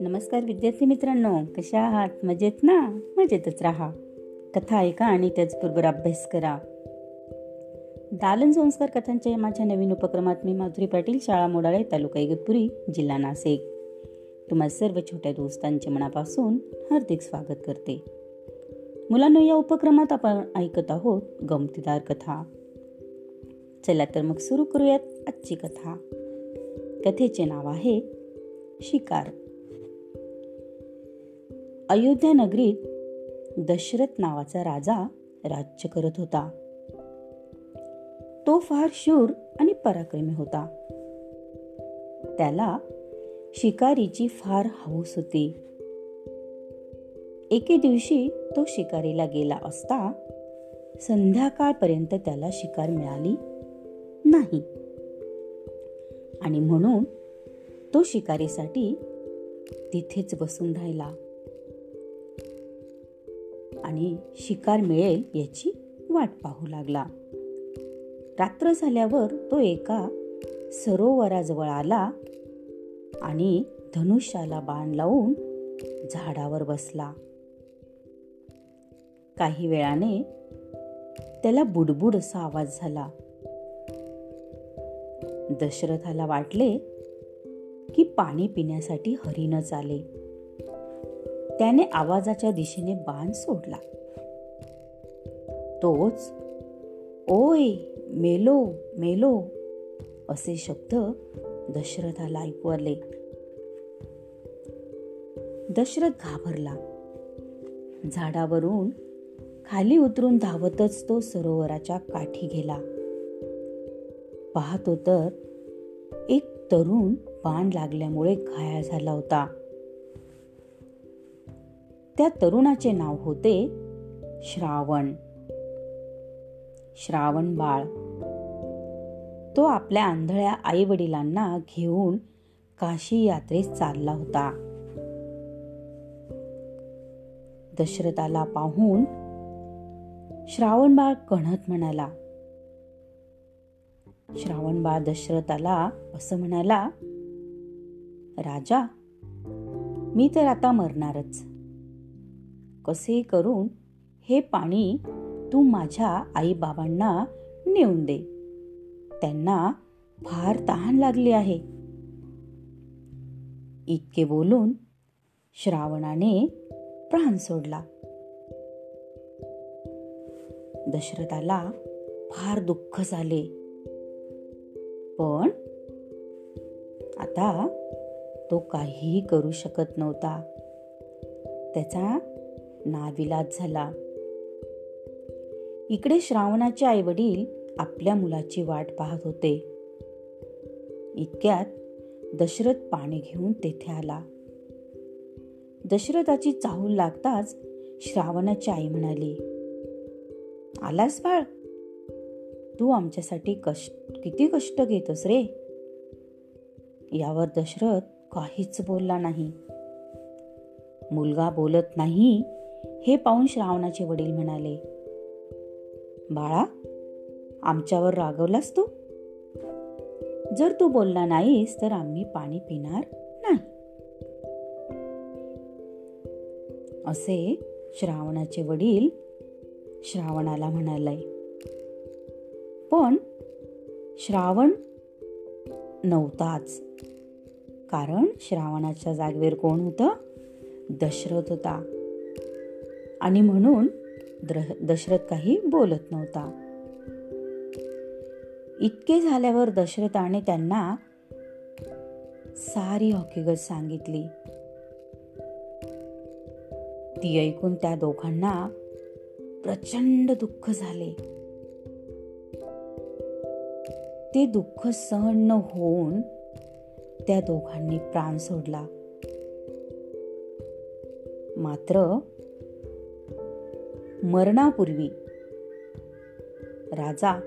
नमस्कार विद्यार्थी मित्रांनो कशा आहात? मजेत ना? मजेतच राहा. कथा ऐका आणि त्याचबरोबर अभ्यास करा. दालन संस्कार कथांच्या माझ्या नवीन उपक्रमात मी माधुरी पाटील शाळा मोडाळे तालुका इगतपुरी जिल्हा नाशिक. तुम्हा सर्व छोट्या दोस्तांचे मनापासून हार्दिक स्वागत करते. मुलांना या उपक्रमात आपण ऐकत आहोत गमतीदार कथा. चला तर मग सुरू करूयात आजची कथा. कथेचे नाव आहे शिकार. अयोध्या नगरीत दशरथ नावाचा राजा राज्य करत होता. तो फार शूर आणि पराक्रमी होता. त्याला शिकारीची फार हौस होती. एके दिवशी तो शिकारीला गेला असता संध्याकाळपर्यंत त्याला शिकार मिळाली. नाही. आणि म्हणून तो शिकारीसाठी तिथेच बसून राहिला. आणि शिकार मिळेल याची वाट पाहू लागला. रात्र झाल्यावर तो एका सरोवराजवळ आला आणि धनुष्याला बाण लावून झाडावर बसला. काही वेळाने त्याला बुडबुड असा आवाज झाला. दशरथाला वाटले की पाणी पिण्यासाठी हरिणच आले. त्याने आवाजाच्या दिशेने बाण सोडला. तोच ओय मेलो मेलो असे शब्द दशरथाला ऐकू आले. दशरथ घाबरला. झाडावरून खाली उतरून धावतच तो सरोवराच्या काठी गेला. पाहतो तर एक तरुण बाण लागल्यामुळे घायाळ झाला होता. त्या तरुणाचे नाव होते श्रावण. श्रावण बाळ. तो आपल्या आंधळ्या आई वडिलांना घेऊन काशी यात्रेस चालला होता. दशरथाला पाहून श्रावण बाळ कणत म्हणाला श्रावण बाळ दशरथाला असं म्हणाला राजा मी तर आता मरणारच. कसे करून हे पाणी तू माझ्या आईबाबांना नेऊन दे. त्यांना फार तहान लागली आहे. इतके बोलून श्रावणाने प्राण सोडला. दशरथाला फार दुःख झाले. पण आता तो काहीही करू शकत नव्हता. त्याचा नाविलाज झाला. इकडे श्रावणाचे आई वडील आपल्या मुलाची वाट पाहत होते. इतक्यात दशरथ पाणी घेऊन तेथे आला. दशरथाची चाहूल लागताच श्रावणाची आई म्हणाली आलास बाळ? तू आमच्यासाठी कष्ट किती कष्ट घेतोस रे? यावर दशरथ काहीच बोलला नाही. मुलगा बोलत नाही हे पाहून श्रावणाचे वडील म्हणाले बाळा आमच्यावर रागवलास तू? जर तू बोलला नाहीस तर आम्ही पाणी पिणार नाही. असे श्रावणाचे वडील श्रावणाला म्हणाले पण श्रावण नव्हताच. कारण श्रावणाच्या जागेवर कोण होतं? दशरथ होता. आणि म्हणून दशरथ काही बोलत नव्हता. इतके झाल्यावर दशरथाने त्यांना सारी हकीकत सांगितली. ती ऐकून त्या दोघांना प्रचंड दुःख झाले. ते दुःख सहन न होऊन त्या दोघांनी प्राण सोडला. मात्र मरणापूर्वी राजा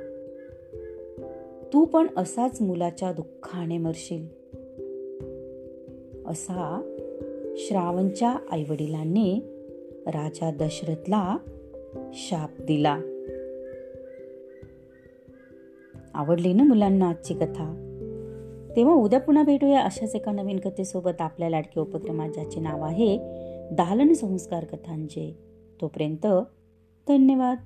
तू पण असाच मुलाच्या दुःखाने मरशील. असा श्रावणच्या आईवडिलांनी राजा दशरथला शाप दिला. आवडली ना मुलांना आजची कथा? तेव्हा उद्या पुन्हा भेटूया अशाच एका नवीन कथेसोबत. आपल्या लाडक्या उपक्रमात ज्याचे नाव आहे दालन संस्कार कथांचे. तोपर्यंत धन्यवाद.